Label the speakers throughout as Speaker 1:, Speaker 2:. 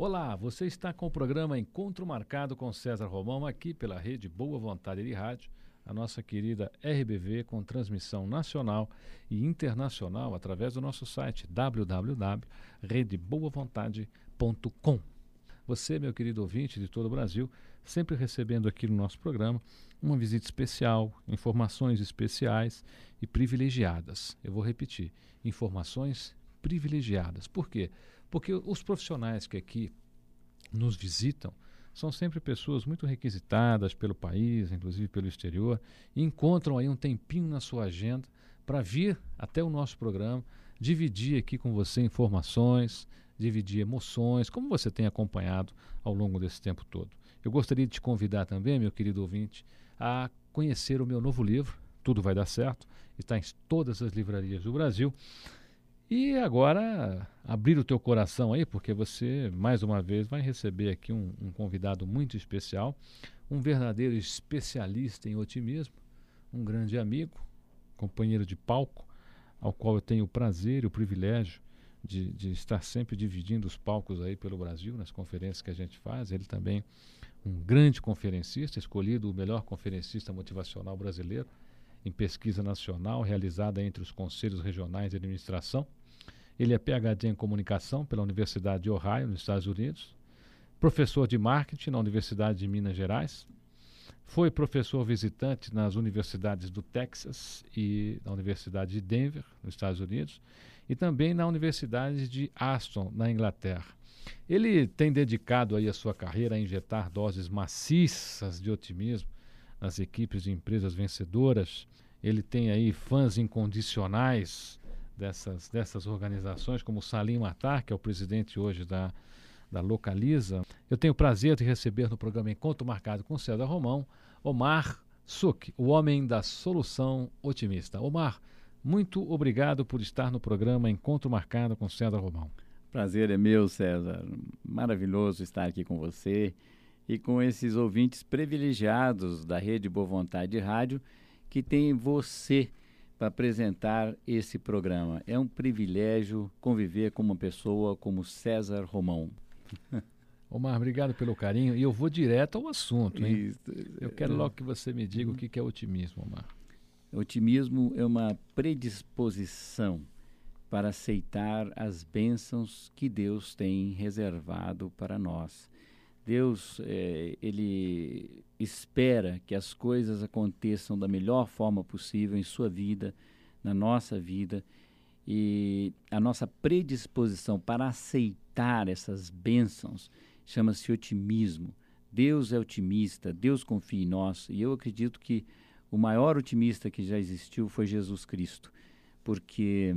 Speaker 1: Olá, você está com o programa Encontro Marcado com César Romão, aqui pela rede Boa Vontade de Rádio, a nossa querida RBV, com transmissão nacional e internacional através do nosso site www.redeboavontade.com. Você, meu querido ouvinte de todo o Brasil, sempre recebendo aqui no nosso programa uma visita especial, informações especiais e privilegiadas. Eu vou repetir: informações privilegiadas. Por quê? Os profissionais que aqui nos visitam são sempre pessoas muito requisitadas pelo país, inclusive pelo exterior, e encontram aí um tempinho na sua agenda para vir até o nosso programa, dividir aqui com você informações, dividir emoções, como você tem acompanhado ao longo desse tempo todo. Eu gostaria de te convidar também, meu querido ouvinte, a conhecer o meu novo livro, Tudo Vai Dar Certo, está em todas as livrarias do Brasil. E agora, abrir o teu coração aí, porque você, mais uma vez, vai receber aqui um, um convidado muito especial, um verdadeiro especialista em otimismo, um grande amigo, companheiro de palco, ao qual eu tenho o prazer e o privilégio de, de, estar sempre dividindo os palcos aí pelo Brasil, nas conferências que a gente faz. Ele também um grande conferencista, escolhido o melhor conferencista motivacional brasileiro em pesquisa nacional realizada entre os conselhos regionais de administração. Ele é PhD em comunicação pela Universidade de Ohio, nos Estados Unidos, professor de marketing na Universidade de Minas Gerais, foi professor visitante nas universidades do Texas e na Universidade de Denver, nos Estados Unidos, e também na Universidade de Aston, na Inglaterra. Ele tem dedicado aí a sua carreira a injetar doses maciças de otimismo nas equipes de empresas vencedoras. Ele tem aí fãs incondicionais dessas, dessas organizações, como Salim Matar, que é o presidente hoje da, da Localiza. Eu tenho o prazer de receber no programa Encontro Marcado com César Romão, Omar Suk, o homem da solução otimista. Omar, muito obrigado por estar no programa Encontro Marcado com César Romão.
Speaker 2: Prazer é meu, César. Maravilhoso estar aqui com você e com esses ouvintes privilegiados da Rede Boa Vontade de Rádio que tem você para apresentar esse programa. É um privilégio conviver com uma pessoa como César Romão.
Speaker 1: Omar, obrigado pelo carinho. E eu vou direto ao assunto. Hein? Isso. Eu quero logo que você me diga o que é otimismo, Omar.
Speaker 2: Otimismo é uma predisposição para aceitar as bênçãos que Deus tem reservado para nós. Deus, é, ele espera que as coisas aconteçam da melhor forma possível em sua vida, na nossa vida, e a nossa predisposição para aceitar essas bênçãos chama-se otimismo. Deus é otimista, Deus confia em nós, e eu acredito que o maior otimista que já existiu foi Jesus Cristo, porque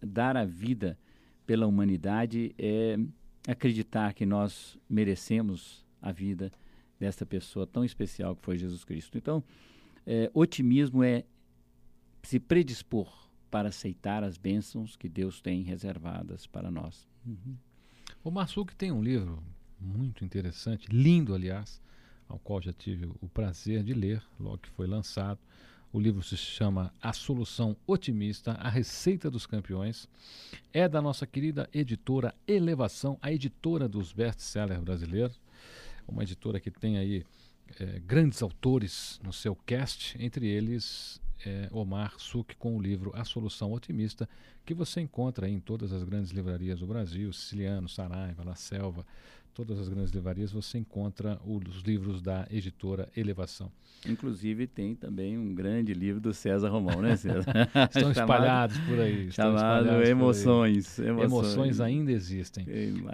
Speaker 2: dar a vida pela humanidade é acreditar que nós merecemos a vida dessa pessoa tão especial que foi Jesus Cristo. Então, é, otimismo é se predispor para aceitar as bênçãos que Deus tem reservadas para nós.
Speaker 1: Uhum. O Massuc tem um livro muito interessante, lindo, aliás, ao qual já tive o prazer de ler logo que foi lançado. O livro se chama A Solução Otimista, a Receita dos Campeões. É da nossa querida editora Elevação, a editora dos best-sellers brasileiros. Uma editora que tem aí é, grandes autores no seu cast, entre eles é, Omar Suk com o livro A Solução Otimista, que você encontra em todas as grandes livrarias do Brasil, Siciliano, Saraiva, La Selva, todas as grandes livrarias você encontra os livros da editora Elevação.
Speaker 2: Inclusive tem também um grande livro do César Romão, né, César?
Speaker 1: estão espalhados por aí.
Speaker 2: chamado emoções,
Speaker 1: aí. emoções, emoções. ainda existem.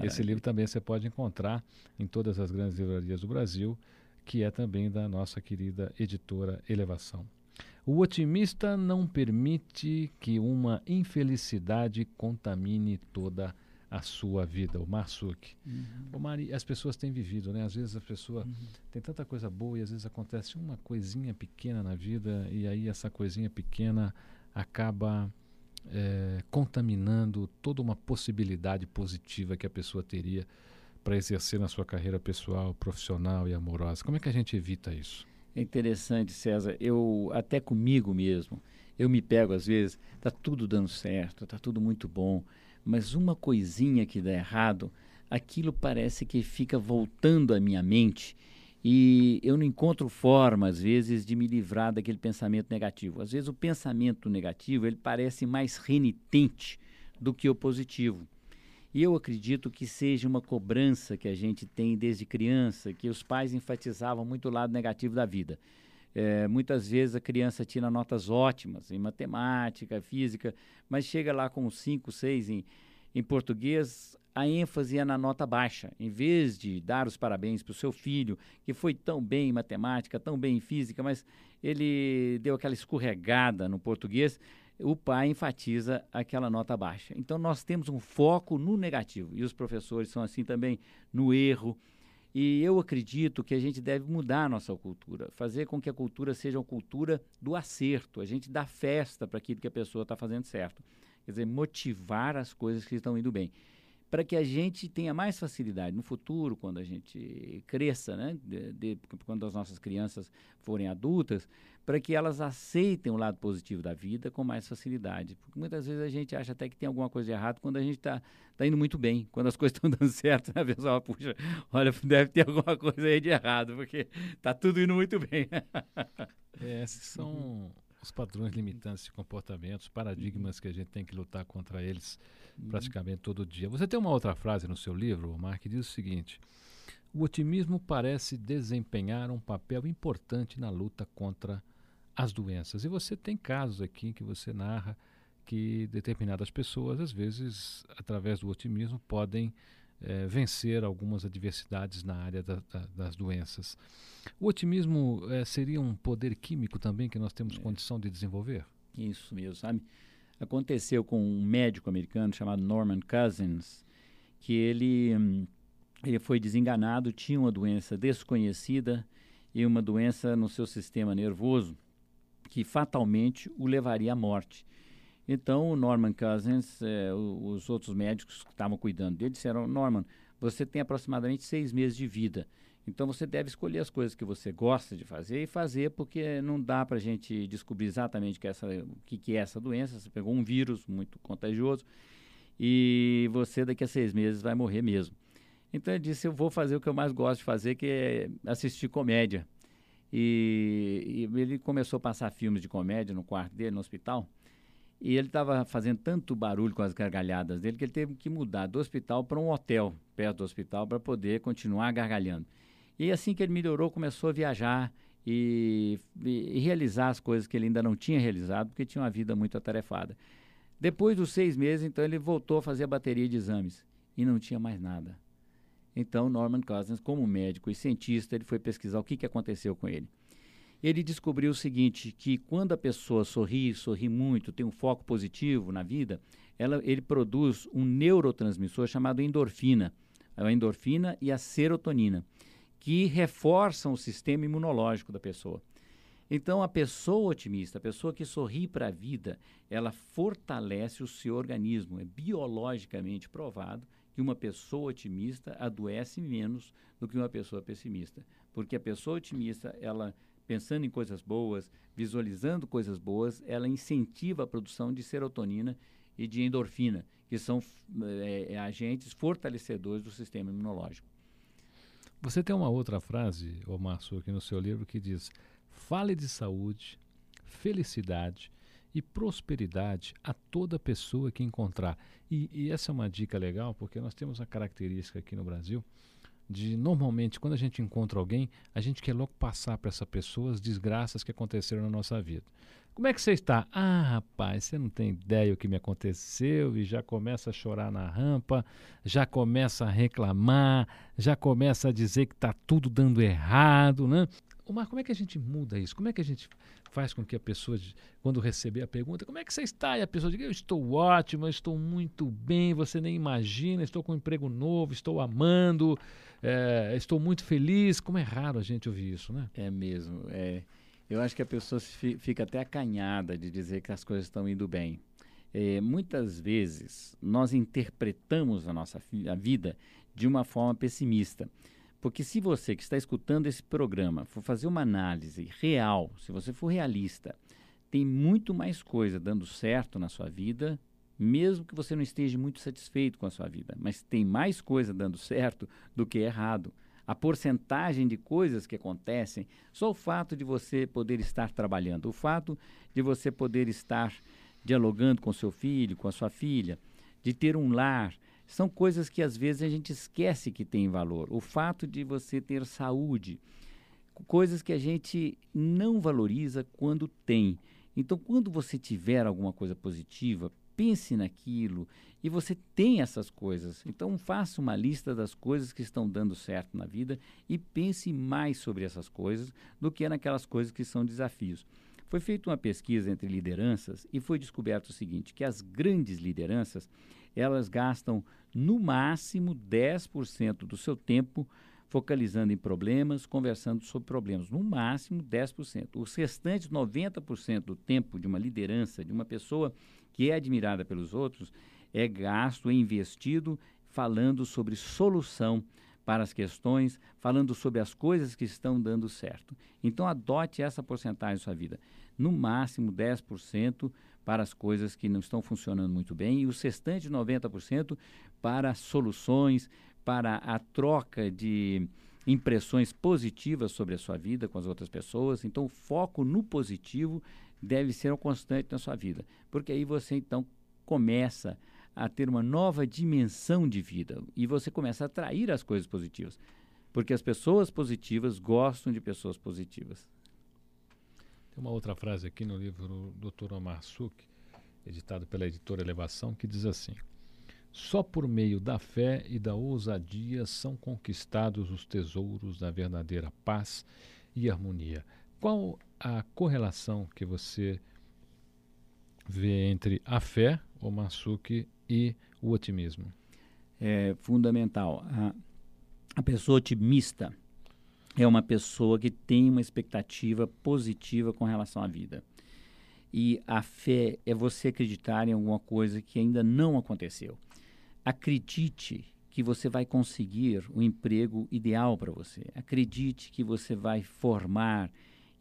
Speaker 1: Esse livro também você pode encontrar em todas as grandes livrarias do Brasil, que é também da nossa querida editora Elevação. O otimista não permite que uma infelicidade contamine toda a a sua vida, o Marsuk. Uhum. O Mari, as pessoas têm vivido, né? Às vezes a pessoa uhum. tem tanta coisa boa e às vezes acontece uma coisinha pequena na vida e aí essa coisinha pequena acaba é, contaminando toda uma possibilidade positiva que a pessoa teria para exercer na sua carreira pessoal, profissional e amorosa. Como é que a gente evita isso?
Speaker 2: É interessante, César. Eu até comigo mesmo, eu me pego às vezes, tá tudo dando certo, tá tudo muito bom mas uma coisinha que dá errado, aquilo parece que fica voltando à minha mente e eu não encontro forma, às vezes, de me livrar daquele pensamento negativo. Às vezes, o pensamento negativo ele parece mais renitente do que o positivo. E eu acredito que seja uma cobrança que a gente tem desde criança, que os pais enfatizavam muito o lado negativo da vida. É, muitas vezes a criança tira notas ótimas em matemática, física, mas chega lá com 5, 6 em, em português, a ênfase é na nota baixa. Em vez de dar os parabéns para o seu filho, que foi tão bem em matemática, tão bem em física, mas ele deu aquela escorregada no português, o pai enfatiza aquela nota baixa. Então nós temos um foco no negativo e os professores são assim também no erro. E eu acredito que a gente deve mudar a nossa cultura, fazer com que a cultura seja uma cultura do acerto, a gente dá festa para aquilo que a pessoa está fazendo certo. Quer dizer, motivar as coisas que estão indo bem para que a gente tenha mais facilidade no futuro, quando a gente cresça, né? De, de, quando as nossas crianças forem adultas, para que elas aceitem o lado positivo da vida com mais facilidade. Porque muitas vezes a gente acha até que tem alguma coisa de errado quando a gente está tá indo muito bem, quando as coisas estão dando certo, né? a pessoa, puxa, olha, deve ter alguma coisa aí de errado, porque está tudo indo muito bem.
Speaker 1: é, esses são os padrões limitantes de comportamento, os paradigmas que a gente tem que lutar contra eles uhum. Praticamente todo dia. Você tem uma outra frase no seu livro, Omar, que diz o seguinte: O otimismo parece desempenhar um papel importante na luta contra as doenças. E você tem casos aqui que você narra que determinadas pessoas, às vezes, através do otimismo, podem é, vencer algumas adversidades na área da, da, das doenças. O otimismo é, seria um poder químico também que nós temos é. condição de desenvolver?
Speaker 2: Isso mesmo, sabe? Aconteceu com um médico americano chamado Norman Cousins, que ele, hum, ele foi desenganado, tinha uma doença desconhecida e uma doença no seu sistema nervoso que fatalmente o levaria à morte. Então, o Norman Cousins, é, os outros médicos que estavam cuidando dele disseram: Norman, você tem aproximadamente seis meses de vida. Então, você deve escolher as coisas que você gosta de fazer e fazer, porque não dá para a gente descobrir exatamente que essa, o que, que é essa doença. Você pegou um vírus muito contagioso e você, daqui a seis meses, vai morrer mesmo. Então, ele disse: Eu vou fazer o que eu mais gosto de fazer, que é assistir comédia. E, e ele começou a passar filmes de comédia no quarto dele, no hospital. E ele estava fazendo tanto barulho com as gargalhadas dele que ele teve que mudar do hospital para um hotel perto do hospital para poder continuar gargalhando. E assim que ele melhorou, começou a viajar e, e, e, realizar as coisas que ele ainda não tinha realizado, porque tinha uma vida muito atarefada. Depois dos seis meses, então, ele voltou a fazer a bateria de exames e não tinha mais nada. Então, Norman Cousins, como médico e cientista, ele foi pesquisar o que, que aconteceu com ele ele descobriu o seguinte, que quando a pessoa sorri, sorri muito, tem um foco positivo na vida, ela, ele produz um neurotransmissor chamado endorfina, a endorfina e a serotonina, que reforçam o sistema imunológico da pessoa. Então, a pessoa otimista, a pessoa que sorri para a vida, ela fortalece o seu organismo. É biologicamente provado que uma pessoa otimista adoece menos do que uma pessoa pessimista, porque a pessoa otimista, ela pensando em coisas boas, visualizando coisas boas, ela incentiva a produção de serotonina e de endorfina, que são é, agentes fortalecedores do sistema imunológico.
Speaker 1: Você tem uma outra frase, Omar aqui no seu livro, que diz: fale de saúde, felicidade e prosperidade a toda pessoa que encontrar. E, e essa é uma dica legal, porque nós temos a característica aqui no Brasil de normalmente quando a gente encontra alguém, a gente quer logo passar para essa pessoa as desgraças que aconteceram na nossa vida. Como é que você está? Ah, rapaz, você não tem ideia o que me aconteceu e já começa a chorar na rampa, já começa a reclamar, já começa a dizer que está tudo dando errado, né? Mas como é que a gente muda isso? Como é que a gente faz com que a pessoa, quando receber a pergunta, como é que você está? E a pessoa diga, eu estou ótimo, eu estou muito bem, você nem imagina, estou com um emprego novo, estou amando, é, estou muito feliz. Como é raro a gente ouvir isso, né?
Speaker 2: É mesmo. É, eu acho que a pessoa fica até acanhada de dizer que as coisas estão indo bem. É, muitas vezes nós interpretamos a nossa a vida de uma forma pessimista. Porque se você que está escutando esse programa for fazer uma análise real, se você for realista, tem muito mais coisa dando certo na sua vida mesmo que você não esteja muito satisfeito com a sua vida, mas tem mais coisa dando certo do que errado. A porcentagem de coisas que acontecem, só o fato de você poder estar trabalhando, o fato de você poder estar dialogando com seu filho, com a sua filha, de ter um lar, são coisas que às vezes a gente esquece que tem valor. O fato de você ter saúde, coisas que a gente não valoriza quando tem. Então, quando você tiver alguma coisa positiva, pense naquilo e você tem essas coisas. Então, faça uma lista das coisas que estão dando certo na vida e pense mais sobre essas coisas do que naquelas coisas que são desafios. Foi feita uma pesquisa entre lideranças e foi descoberto o seguinte, que as grandes lideranças, elas gastam no máximo 10% do seu tempo focalizando em problemas, conversando sobre problemas, no máximo 10%. Os restantes 90% do tempo de uma liderança, de uma pessoa que é admirada pelos outros, é gasto, é investido falando sobre solução para as questões, falando sobre as coisas que estão dando certo. Então adote essa porcentagem na sua vida. No máximo 10% para as coisas que não estão funcionando muito bem e os restantes 90% para soluções, para a troca de impressões positivas sobre a sua vida com as outras pessoas. Então, o foco no positivo deve ser o constante na sua vida, porque aí você então começa a ter uma nova dimensão de vida e você começa a atrair as coisas positivas, porque as pessoas positivas gostam de pessoas positivas.
Speaker 1: Tem uma outra frase aqui no livro do Dr. Omar Suk, editado pela editora Elevação, que diz assim: só por meio da fé e da ousadia são conquistados os tesouros da verdadeira paz e harmonia. Qual a correlação que você vê entre a fé, o Masuki, e o otimismo?
Speaker 2: É fundamental. A, a pessoa otimista é uma pessoa que tem uma expectativa positiva com relação à vida. E a fé é você acreditar em alguma coisa que ainda não aconteceu acredite que você vai conseguir o emprego ideal para você. Acredite que você vai formar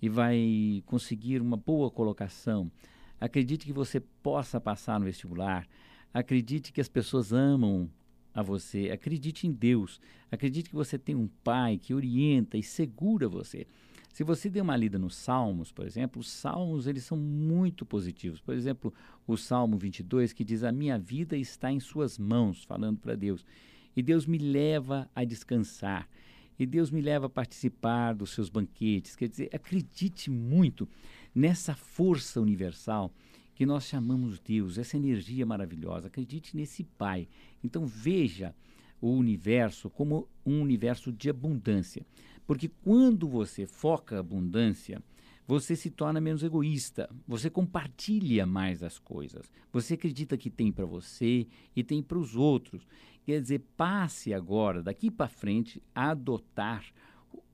Speaker 2: e vai conseguir uma boa colocação. Acredite que você possa passar no vestibular. Acredite que as pessoas amam a você. Acredite em Deus. Acredite que você tem um pai que orienta e segura você. Se você der uma lida nos Salmos, por exemplo, os Salmos eles são muito positivos. Por exemplo, o Salmo 22 que diz: "A minha vida está em suas mãos", falando para Deus. E Deus me leva a descansar. E Deus me leva a participar dos seus banquetes. Quer dizer, acredite muito nessa força universal que nós chamamos Deus, essa energia maravilhosa. Acredite nesse Pai. Então veja o universo como um universo de abundância. Porque quando você foca abundância, você se torna menos egoísta, você compartilha mais as coisas, você acredita que tem para você e tem para os outros. Quer dizer, passe agora, daqui para frente, a adotar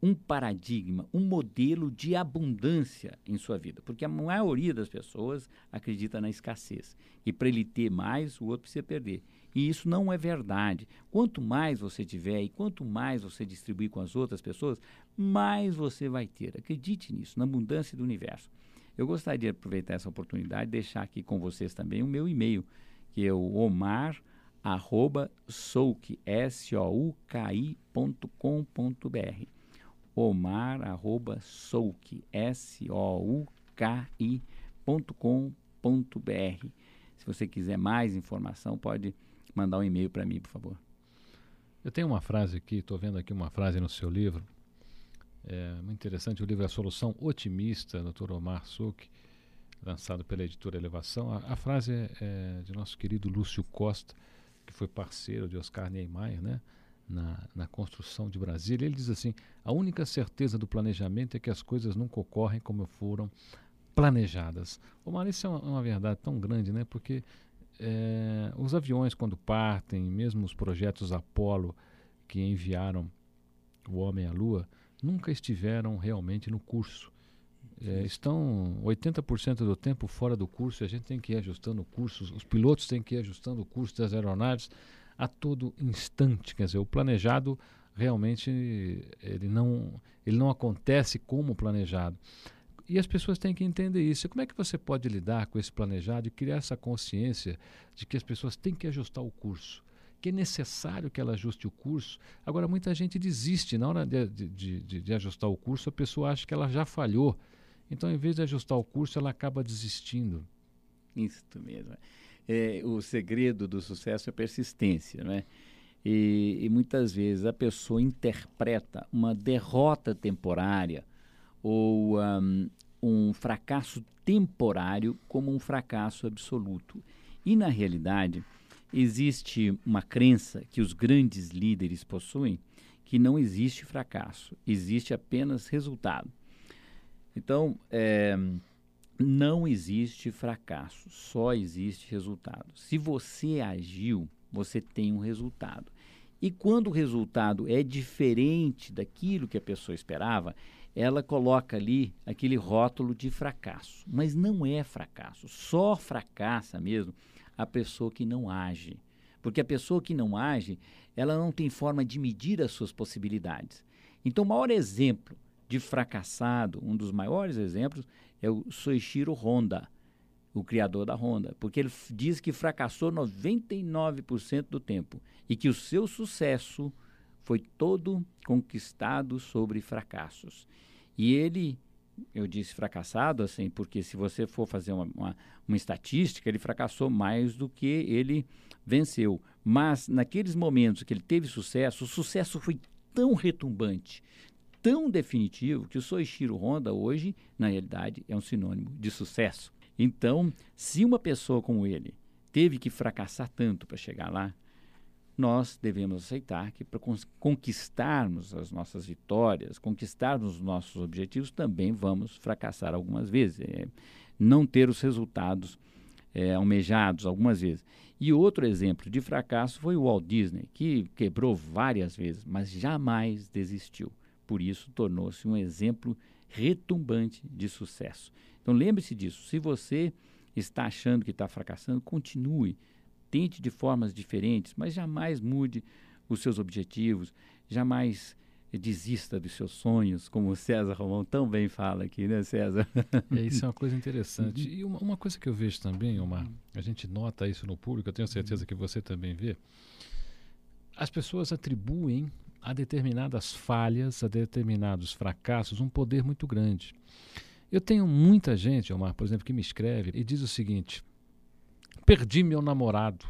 Speaker 2: um paradigma, um modelo de abundância em sua vida, porque a maioria das pessoas acredita na escassez e para ele ter mais, o outro precisa perder. E isso não é verdade. Quanto mais você tiver e quanto mais você distribuir com as outras pessoas, mais você vai ter. Acredite nisso, na abundância do universo. Eu gostaria de aproveitar essa oportunidade e deixar aqui com vocês também o meu e-mail, que é o omar arroba souki, S-O-U-K-I.com.br omar arroba souki, S-O-U-K-I.com.br Se você quiser mais informação, pode mandar um e-mail para mim, por favor.
Speaker 1: Eu tenho uma frase aqui, estou vendo aqui uma frase no seu livro. É muito interessante, o livro é A Solução Otimista, Dr. Omar Suk, lançado pela editora Elevação. A, a frase é, é, de nosso querido Lúcio Costa, que foi parceiro de Oscar Niemeyer, né? Na, na, construção de Brasília. Ele diz assim: a única certeza do planejamento é que as coisas nunca ocorrem como foram planejadas. Omar, isso é uma, uma verdade tão grande, né? Porque é, os aviões, quando partem, mesmo os projetos Apollo que enviaram o homem à Lua, nunca estiveram realmente no curso. É, estão 80% do tempo fora do curso e a gente tem que ir ajustando o curso, os pilotos têm que ir ajustando o curso das aeronaves a todo instante. Quer dizer, o planejado realmente ele não, ele não acontece como planejado. E as pessoas têm que entender isso. E como é que você pode lidar com esse planejado e criar essa consciência de que as pessoas têm que ajustar o curso? Que é necessário que ela ajuste o curso. Agora, muita gente desiste na hora de, de, de, de ajustar o curso, a pessoa acha que ela já falhou. Então, em vez de ajustar o curso, ela acaba desistindo.
Speaker 2: Isso mesmo. É, o segredo do sucesso é persistência, né? E, e muitas vezes a pessoa interpreta uma derrota temporária ou um, um fracasso temporário como um fracasso absoluto. E na realidade, existe uma crença que os grandes líderes possuem que não existe fracasso, existe apenas resultado. Então, é, não existe fracasso, só existe resultado. Se você agiu, você tem um resultado. E quando o resultado é diferente daquilo que a pessoa esperava, ela coloca ali aquele rótulo de fracasso. Mas não é fracasso, só fracassa mesmo a pessoa que não age. Porque a pessoa que não age, ela não tem forma de medir as suas possibilidades. Então, o maior exemplo de fracassado, um dos maiores exemplos, é o Soichiro Honda, o criador da Honda, porque ele diz que fracassou 99% do tempo e que o seu sucesso foi todo conquistado sobre fracassos. E ele, eu disse fracassado, assim, porque se você for fazer uma, uma, uma estatística, ele fracassou mais do que ele venceu. Mas naqueles momentos que ele teve sucesso, o sucesso foi tão retumbante, tão definitivo, que o Soichiro Honda hoje, na realidade, é um sinônimo de sucesso. Então, se uma pessoa como ele teve que fracassar tanto para chegar lá, nós devemos aceitar que para conquistarmos as nossas vitórias, conquistarmos os nossos objetivos, também vamos fracassar algumas vezes, é, não ter os resultados é, almejados algumas vezes. E outro exemplo de fracasso foi o Walt Disney, que quebrou várias vezes, mas jamais desistiu. Por isso, tornou-se um exemplo retumbante de sucesso. Então lembre-se disso. Se você está achando que está fracassando, continue. Tente de formas diferentes, mas jamais mude os seus objetivos, jamais desista dos seus sonhos, como o César Romão tão bem fala aqui, né, César?
Speaker 1: É, isso é uma coisa interessante. E uma, uma, coisa que eu vejo também, Omar, a gente nota isso no público, eu tenho certeza que você também vê, as pessoas atribuem a determinadas falhas, a determinados fracassos, um poder muito grande. Eu tenho muita gente, Omar, por exemplo, que me escreve e diz o seguinte: perdi meu namorado,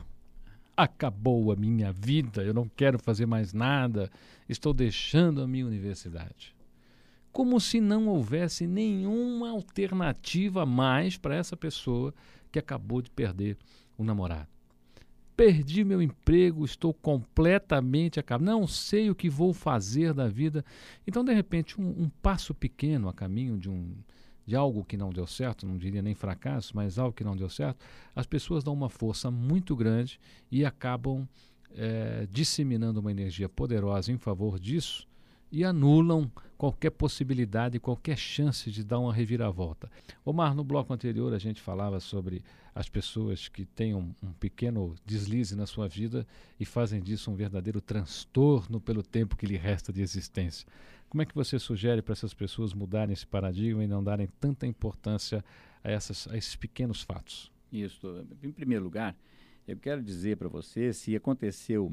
Speaker 1: acabou a minha vida, eu não quero fazer mais nada, estou deixando a minha universidade. Como se não houvesse nenhuma alternativa mais para essa pessoa que acabou de perder o namorado. Perdi meu emprego, estou completamente acabado, não sei o que vou fazer da vida. Então, de repente, um, um passo pequeno a caminho de um, de algo que não deu certo, não diria nem fracasso, mas algo que não deu certo, as pessoas dão uma força muito grande e acabam é, disseminando uma energia poderosa em favor disso e anulam qualquer possibilidade, qualquer chance de dar uma reviravolta. Omar, no bloco anterior a gente falava sobre as pessoas que têm um, um, pequeno deslize na sua vida e fazem disso um verdadeiro transtorno pelo tempo que lhe resta de existência. Como é que você sugere para essas pessoas mudarem esse paradigma e não darem tanta importância a, essas, a esses pequenos fatos?
Speaker 2: Isso. Em primeiro lugar, eu quero dizer para você se aconteceu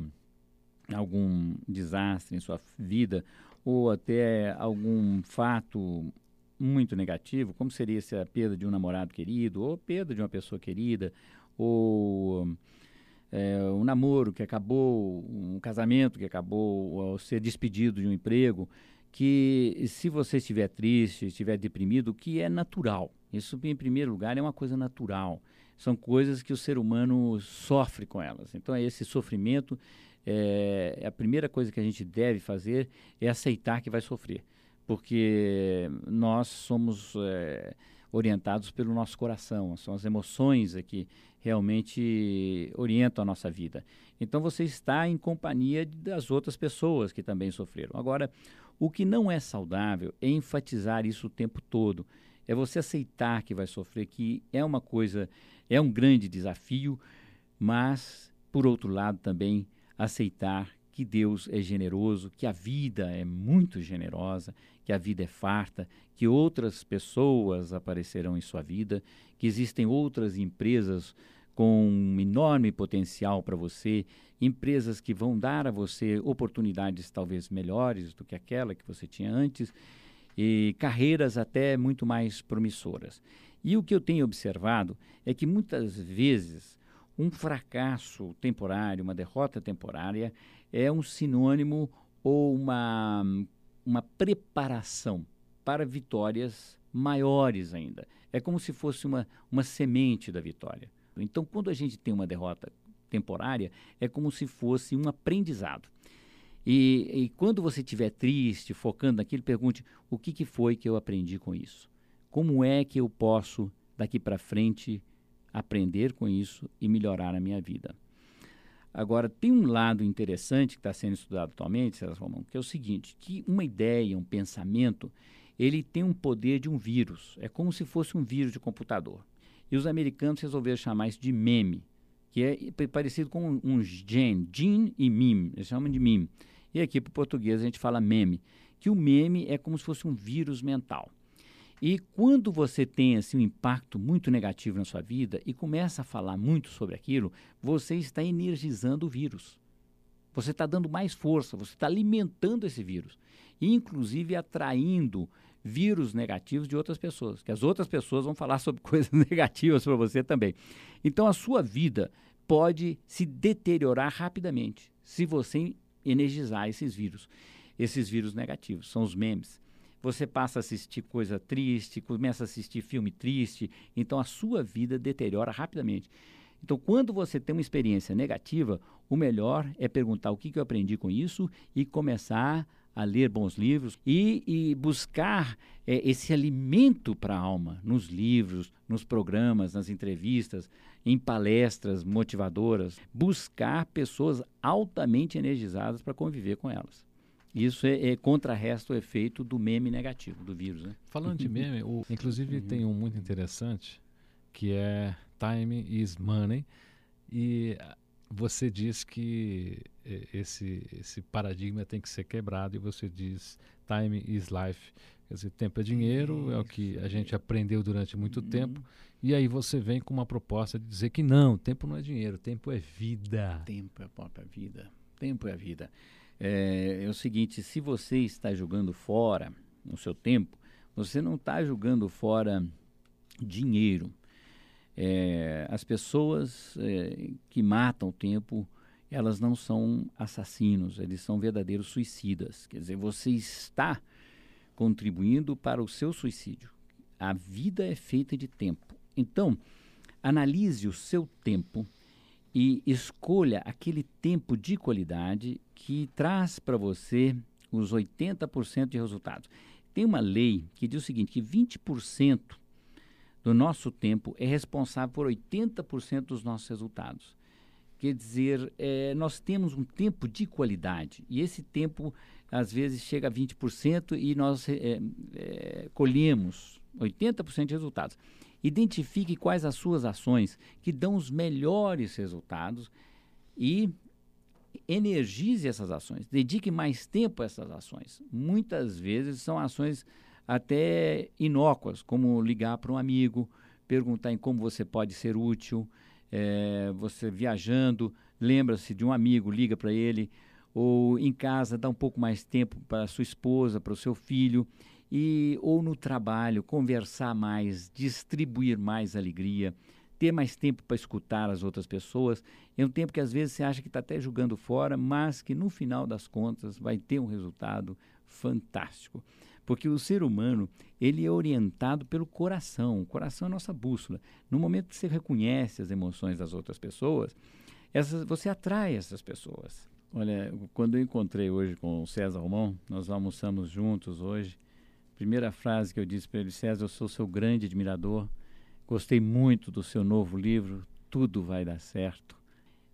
Speaker 2: algum desastre em sua vida ou até algum fato muito negativo, como seria se a perda de um namorado querido, ou perda de uma pessoa querida, ou é, um namoro que acabou, um casamento que acabou, ou ser despedido de um emprego, que se você estiver triste, estiver deprimido, o que é natural. Isso, em primeiro lugar, é uma coisa natural. São coisas que o ser humano sofre com elas. Então, esse sofrimento, é, a primeira coisa que a gente deve fazer é aceitar que vai sofrer. Porque nós somos é, orientados pelo nosso coração, são as emoções que realmente orientam a nossa vida. Então, você está em companhia das outras pessoas que também sofreram. Agora, o que não é saudável é enfatizar isso o tempo todo. É você aceitar que vai sofrer, que é uma coisa, é um grande desafio, mas, por outro lado, também aceitar que Deus é generoso, que a vida é muito generosa, que a vida é farta, que outras pessoas aparecerão em sua vida, que existem outras empresas com um enorme potencial para você, empresas que vão dar a você oportunidades talvez melhores do que aquela que você tinha antes e carreiras até muito mais promissoras. E o que eu tenho observado é que muitas vezes um fracasso temporário, uma derrota temporária, é um sinônimo ou uma, uma preparação para vitórias maiores ainda. É como se fosse uma, uma semente da vitória. Então, quando a gente tem uma derrota temporária, é como se fosse um aprendizado. E, e quando você estiver triste, focando naquilo, pergunte o que, que foi que eu aprendi com isso? Como é que eu posso, daqui para frente, aprender com isso e melhorar a minha vida? Agora, tem um lado interessante que está sendo estudado atualmente, Romão, que é o seguinte, que uma ideia, um pensamento, ele tem um poder de um vírus. É como se fosse um vírus de computador. E os americanos resolveram chamar isso de meme, que é parecido com um gen, gene e meme, eles chamam de meme. E aqui para o português a gente fala meme, que o meme é como se fosse um vírus mental. E quando você tem assim, um impacto muito negativo na sua vida e começa a falar muito sobre aquilo, você está energizando o vírus. Você está dando mais força, você está alimentando esse vírus. E, inclusive, atraindo vírus negativos de outras pessoas, que as outras pessoas vão falar sobre coisas negativas para você também. Então, a sua vida pode se deteriorar rapidamente se você energizar esses vírus. Esses vírus negativos são os memes. Você passa a assistir coisa triste, começa a assistir filme triste, então a sua vida deteriora rapidamente. Então, quando você tem uma experiência negativa, o melhor é perguntar o que, que eu aprendi com isso e começar a ler bons livros e, e buscar é, esse alimento para a alma nos livros, nos programas, nas entrevistas, em palestras motivadoras. Buscar pessoas altamente energizadas para conviver com elas. Isso é, é contrarresta o efeito do meme negativo, do vírus. Né?
Speaker 1: Falando de meme, o, inclusive uhum. tem um muito interessante que é Time is Money. E você diz que eh, esse, esse paradigma tem que ser quebrado e você diz time is life. Quer dizer, tempo é dinheiro, Isso. é o que a gente aprendeu durante muito uhum. tempo. E aí você vem com uma proposta de dizer que não, tempo não é dinheiro, tempo é vida.
Speaker 2: Tempo é a própria vida. Tempo é a vida. É, é o seguinte, se você está jogando fora o seu tempo, você não está jogando fora dinheiro é, as pessoas é, que matam o tempo, elas não são assassinos, eles são verdadeiros suicidas. Quer dizer, você está contribuindo para o seu suicídio. A vida é feita de tempo. Então, analise o seu tempo e escolha aquele tempo de qualidade que traz para você os 80% de resultados. Tem uma lei que diz o seguinte, que 20% do nosso tempo é responsável por 80% dos nossos resultados. Quer dizer, é, nós temos um tempo de qualidade e esse tempo às vezes chega a 20% e nós é, é, colhemos 80% de resultados. Identifique quais as suas ações que dão os melhores resultados e energize essas ações. Dedique mais tempo a essas ações. Muitas vezes são ações até inócuas, como ligar para um amigo, perguntar em como você pode ser útil, é, você viajando, lembra-se de um amigo, liga para ele, ou em casa dá um pouco mais tempo para sua esposa, para o seu filho, e ou no trabalho conversar mais, distribuir mais alegria, ter mais tempo para escutar as outras pessoas. É um tempo que às vezes você acha que está até jogando fora, mas que no final das contas vai ter um resultado fantástico. Porque o ser humano, ele é orientado pelo coração. O coração é a nossa bússola. No momento que você reconhece as emoções das outras pessoas, essas, você atrai essas pessoas. Olha, quando eu encontrei hoje com o César Romão, nós almoçamos juntos hoje. Primeira frase que eu disse para ele, César, eu sou seu grande admirador. Gostei muito do seu novo livro, Tudo Vai Dar Certo.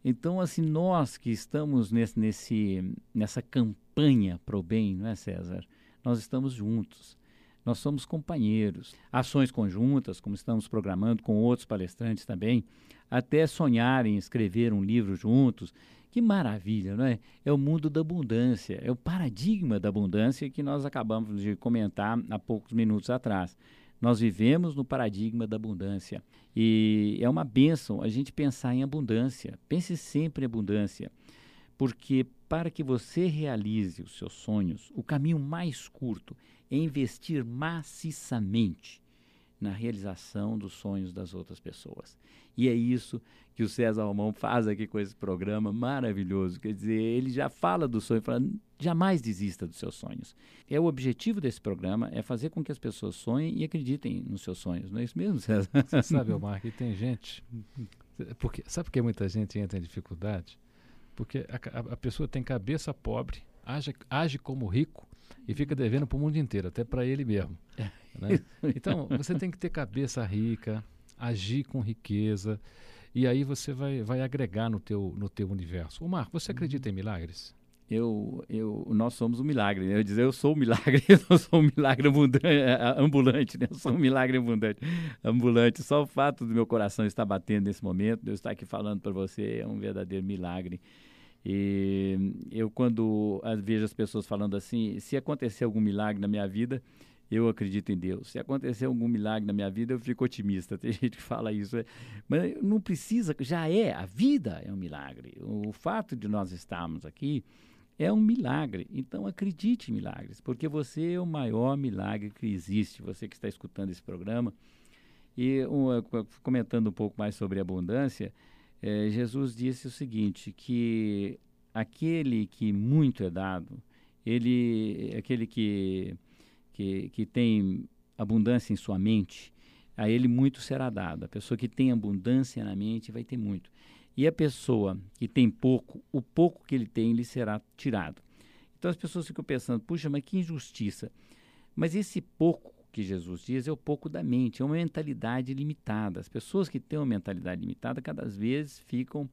Speaker 2: Então, assim, nós que estamos nesse, nesse, nessa campanha para o bem, não é, César? Nós estamos juntos. Nós somos companheiros. Ações conjuntas, como estamos programando com outros palestrantes também, até sonhar em escrever um livro juntos, Que maravilha, não é? É o mundo da abundância, é o paradigma da abundância que nós acabamos de comentar há poucos minutos atrás. Nós vivemos no paradigma da abundância e é uma bênção a gente pensar em abundância. Pense sempre em abundância, porque para que você realize os seus sonhos, o caminho mais curto é investir maciçamente na realização dos sonhos das outras pessoas. E é isso que o César Romão faz aqui com esse programa maravilhoso. Quer dizer, ele já fala do sonho, fala, jamais desista dos seus sonhos. É o objetivo desse programa é fazer com que as pessoas sonhem e acreditem nos seus sonhos. Não é isso mesmo, César?
Speaker 1: Você sabe, Omar, que tem gente. Porque, sabe por que muita gente entra em dificuldade? Porque a, a, pessoa tem cabeça pobre, age, age como rico e fica devendo para o mundo inteiro, até para ele mesmo. Né? Então, você tem que ter cabeça rica, agir com riqueza, e aí você vai, vai agregar no teu, no teu universo. O Marco, você acredita em milagres?
Speaker 2: Eu, eu, nós somos um milagre. Né? Eu dizer, eu sou um milagre, eu não sou um milagre ambulante, ambulante né? eu sou um milagre ambulante, ambulante. Só o fato do meu coração estar batendo nesse momento, de eu estar aqui falando para você, é um verdadeiro milagre. E eu, quando vejo as pessoas falando assim, se acontecer algum milagre na minha vida, eu acredito em Deus. Se acontecer algum milagre na minha vida, eu fico otimista. Tem gente que fala isso. É. Mas não precisa, já é, a vida é um milagre. O fato de nós estarmos aqui é um milagre. Então acredite em milagres, porque você é o maior milagre que existe. Você que está escutando esse programa. E um, comentando um pouco mais sobre abundância, é, Jesus disse o seguinte, que aquele que muito é dado, ele, aquele que que, que tem abundância em sua mente, a ele muito será dado. A pessoa que tem abundância na mente vai ter muito. E a pessoa que tem pouco, o pouco que ele tem lhe será tirado. Então as pessoas ficam pensando, puxa, mas que injustiça. Mas esse pouco que Jesus diz é o pouco da mente, é uma mentalidade limitada. As pessoas que têm uma mentalidade limitada, cada vez ficam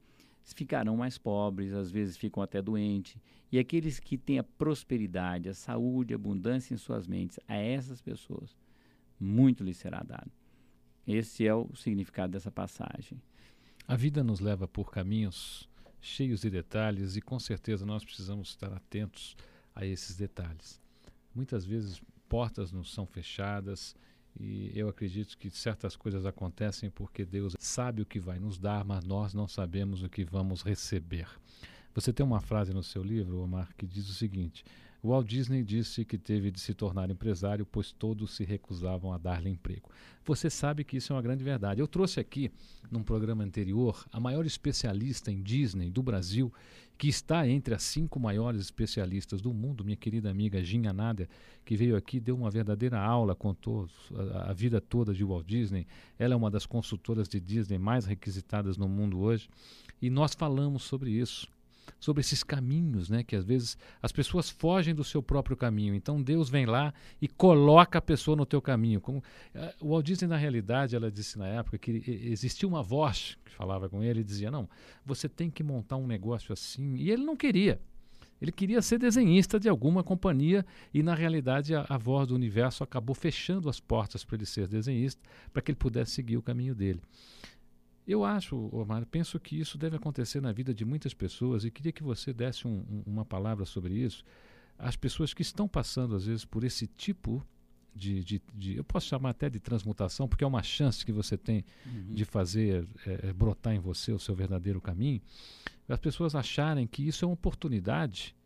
Speaker 2: ficarão mais pobres, às vezes ficam até doentes. E aqueles que têm a prosperidade, a saúde, a abundância em suas mentes, a essas pessoas, muito lhes será dado. Esse é o significado dessa passagem.
Speaker 1: A vida nos leva por caminhos cheios de detalhes e com certeza nós precisamos estar atentos a esses detalhes. Muitas vezes portas nos são fechadas e eu acredito que certas coisas acontecem porque Deus sabe o que vai nos dar, mas nós não sabemos o que vamos receber. Você tem uma frase no seu livro, Omar, que diz o seguinte: Walt Disney disse que teve de se tornar empresário, pois todos se recusavam a dar-lhe emprego. Você sabe que isso é uma grande verdade. Eu trouxe aqui, num programa anterior, a maior especialista em Disney do Brasil, que está entre as cinco maiores especialistas do mundo, minha querida amiga Ginha Nader, que veio aqui, deu uma verdadeira aula, contou a, a vida toda de Walt Disney. Ela é uma das consultoras de Disney mais requisitadas no mundo hoje. E nós falamos sobre isso sobre esses caminhos, né? Que às vezes as pessoas fogem do seu próprio caminho. Então Deus vem lá e coloca a pessoa no teu caminho. Como, uh, o Walt Disney, na realidade, ela disse na época que existia uma voz que falava com ele e dizia: Não, você tem que montar um negócio assim. E ele não queria. Ele queria ser desenhista de alguma companhia e, na realidade, a, a voz do universo acabou fechando as portas para ele ser desenhista, para que ele pudesse seguir o caminho dele. Eu acho, Omar, penso que isso deve acontecer na vida de muitas pessoas e queria que você desse um, um, uma palavra sobre isso. As pessoas que estão passando, às vezes, por esse tipo de, de, de, eu posso chamar até de transmutação, porque é uma chance que você tem uhum. de fazer é, brotar em você o seu verdadeiro caminho, as pessoas acharem que isso é uma oportunidade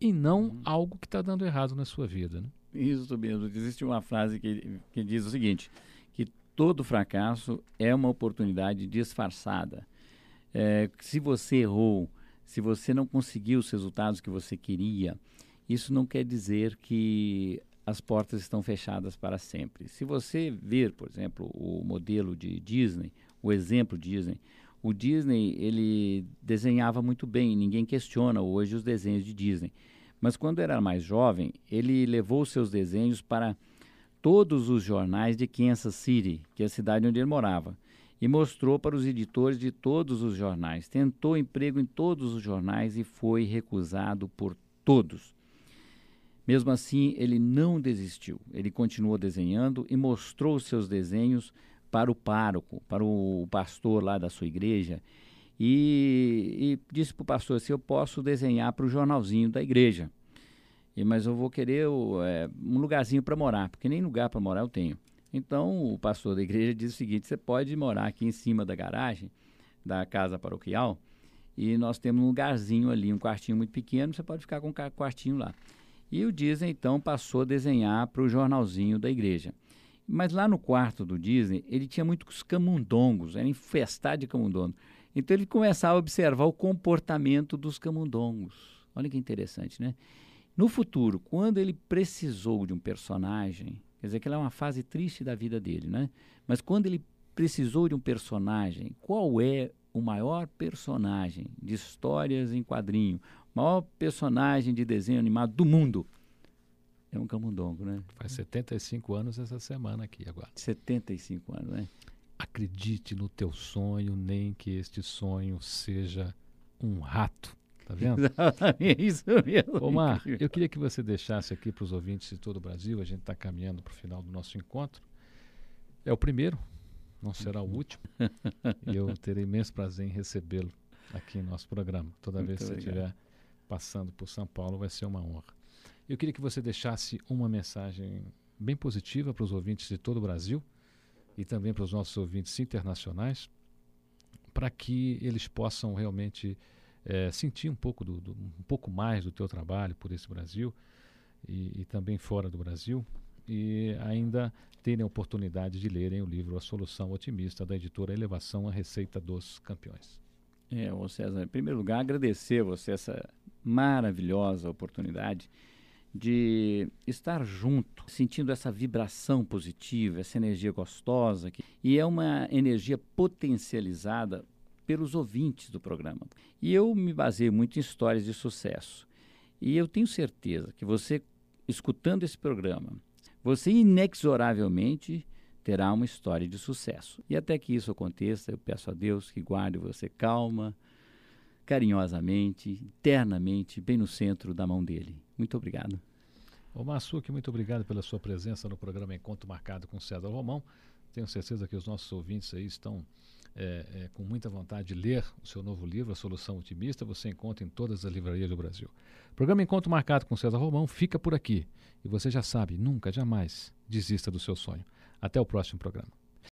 Speaker 1: e não uhum. algo que está dando errado na sua vida. Né?
Speaker 2: Isso mesmo. Existe uma frase que, que diz o seguinte: todo fracasso é uma oportunidade disfarçada. É, se você errou, se você não conseguiu os resultados que você queria, isso não quer dizer que as portas estão fechadas para sempre. Se você ver, por exemplo, o modelo de Disney, o exemplo Disney, o Disney ele desenhava muito bem, ninguém questiona hoje os desenhos de Disney. Mas quando era mais jovem, ele levou seus desenhos para todos os jornais de Kansas City, que é a cidade onde ele morava, e mostrou para os editores de todos os jornais. Tentou emprego em todos os jornais e foi recusado por todos. Mesmo assim, ele não desistiu. Ele continuou desenhando e mostrou seus desenhos para o pároco, para o pastor lá da sua igreja. E, e disse para o pastor se eu posso desenhar para o jornalzinho da igreja. E, mas eu vou querer é, um lugarzinho para morar, porque nem lugar para morar eu tenho. Então o pastor da igreja disse o seguinte: você pode morar aqui em cima da garagem da casa paroquial e nós temos um lugarzinho ali, um quartinho muito pequeno, você pode ficar com um quartinho lá. E o Disney então passou a desenhar para o jornalzinho da igreja. Mas lá no quarto do Disney, ele tinha muitos camundongos, era infestado de camundongos. Então ele começava a observar o comportamento dos camundongos. Olha que interessante, né? No futuro, quando ele precisou de um personagem, quer dizer que ela é uma fase triste da vida dele, né? Mas quando ele precisou de um personagem, qual é o maior personagem de histórias em quadrinho, o maior personagem de desenho animado do mundo? É um camundongo, né?
Speaker 1: Faz 75 anos essa semana aqui agora.
Speaker 2: 75 anos, né?
Speaker 1: Acredite no teu sonho, nem que este sonho seja um rato. Tá vendo?
Speaker 2: É isso mesmo.
Speaker 1: Omar, eu queria que você deixasse aqui para os ouvintes de todo o Brasil, a gente está caminhando para o final do nosso encontro. É o primeiro, não será o último. e eu terei imenso prazer em recebê-lo aqui em nosso programa. Toda Muito vez que você estiver passando por São Paulo, vai ser uma honra. Eu queria que você deixasse uma mensagem bem positiva para os ouvintes de todo o Brasil e também para os nossos ouvintes internacionais, para que eles possam realmente é, sentir um pouco, do, do, um pouco mais do teu trabalho por esse Brasil e, e também fora do Brasil e ainda terem a oportunidade de lerem o livro A Solução Otimista da editora Elevação à Receita dos Campeões.
Speaker 2: É, ô César, em primeiro lugar, agradecer a você essa maravilhosa oportunidade de estar junto, sentindo essa vibração positiva, essa energia gostosa. Que, e é uma energia potencializada pelos ouvintes do programa. E eu me baseio muito em histórias de sucesso. E eu tenho certeza que você, escutando esse programa, você inexoravelmente terá uma história de sucesso. E até que isso aconteça, eu peço a Deus que guarde você calma, carinhosamente, eternamente, bem no centro da mão dele. Muito obrigado.
Speaker 1: Ô Massuque, muito obrigado pela sua presença no programa Encontro Marcado com César Romão. Tenho certeza que os nossos ouvintes aí estão é, é, com muita vontade de ler o seu novo livro, A Solução Otimista. Você encontra em todas as livrarias do Brasil. O programa Encontro Marcado com César Romão fica por aqui. E você já sabe, nunca, jamais desista do seu sonho. Até o próximo programa.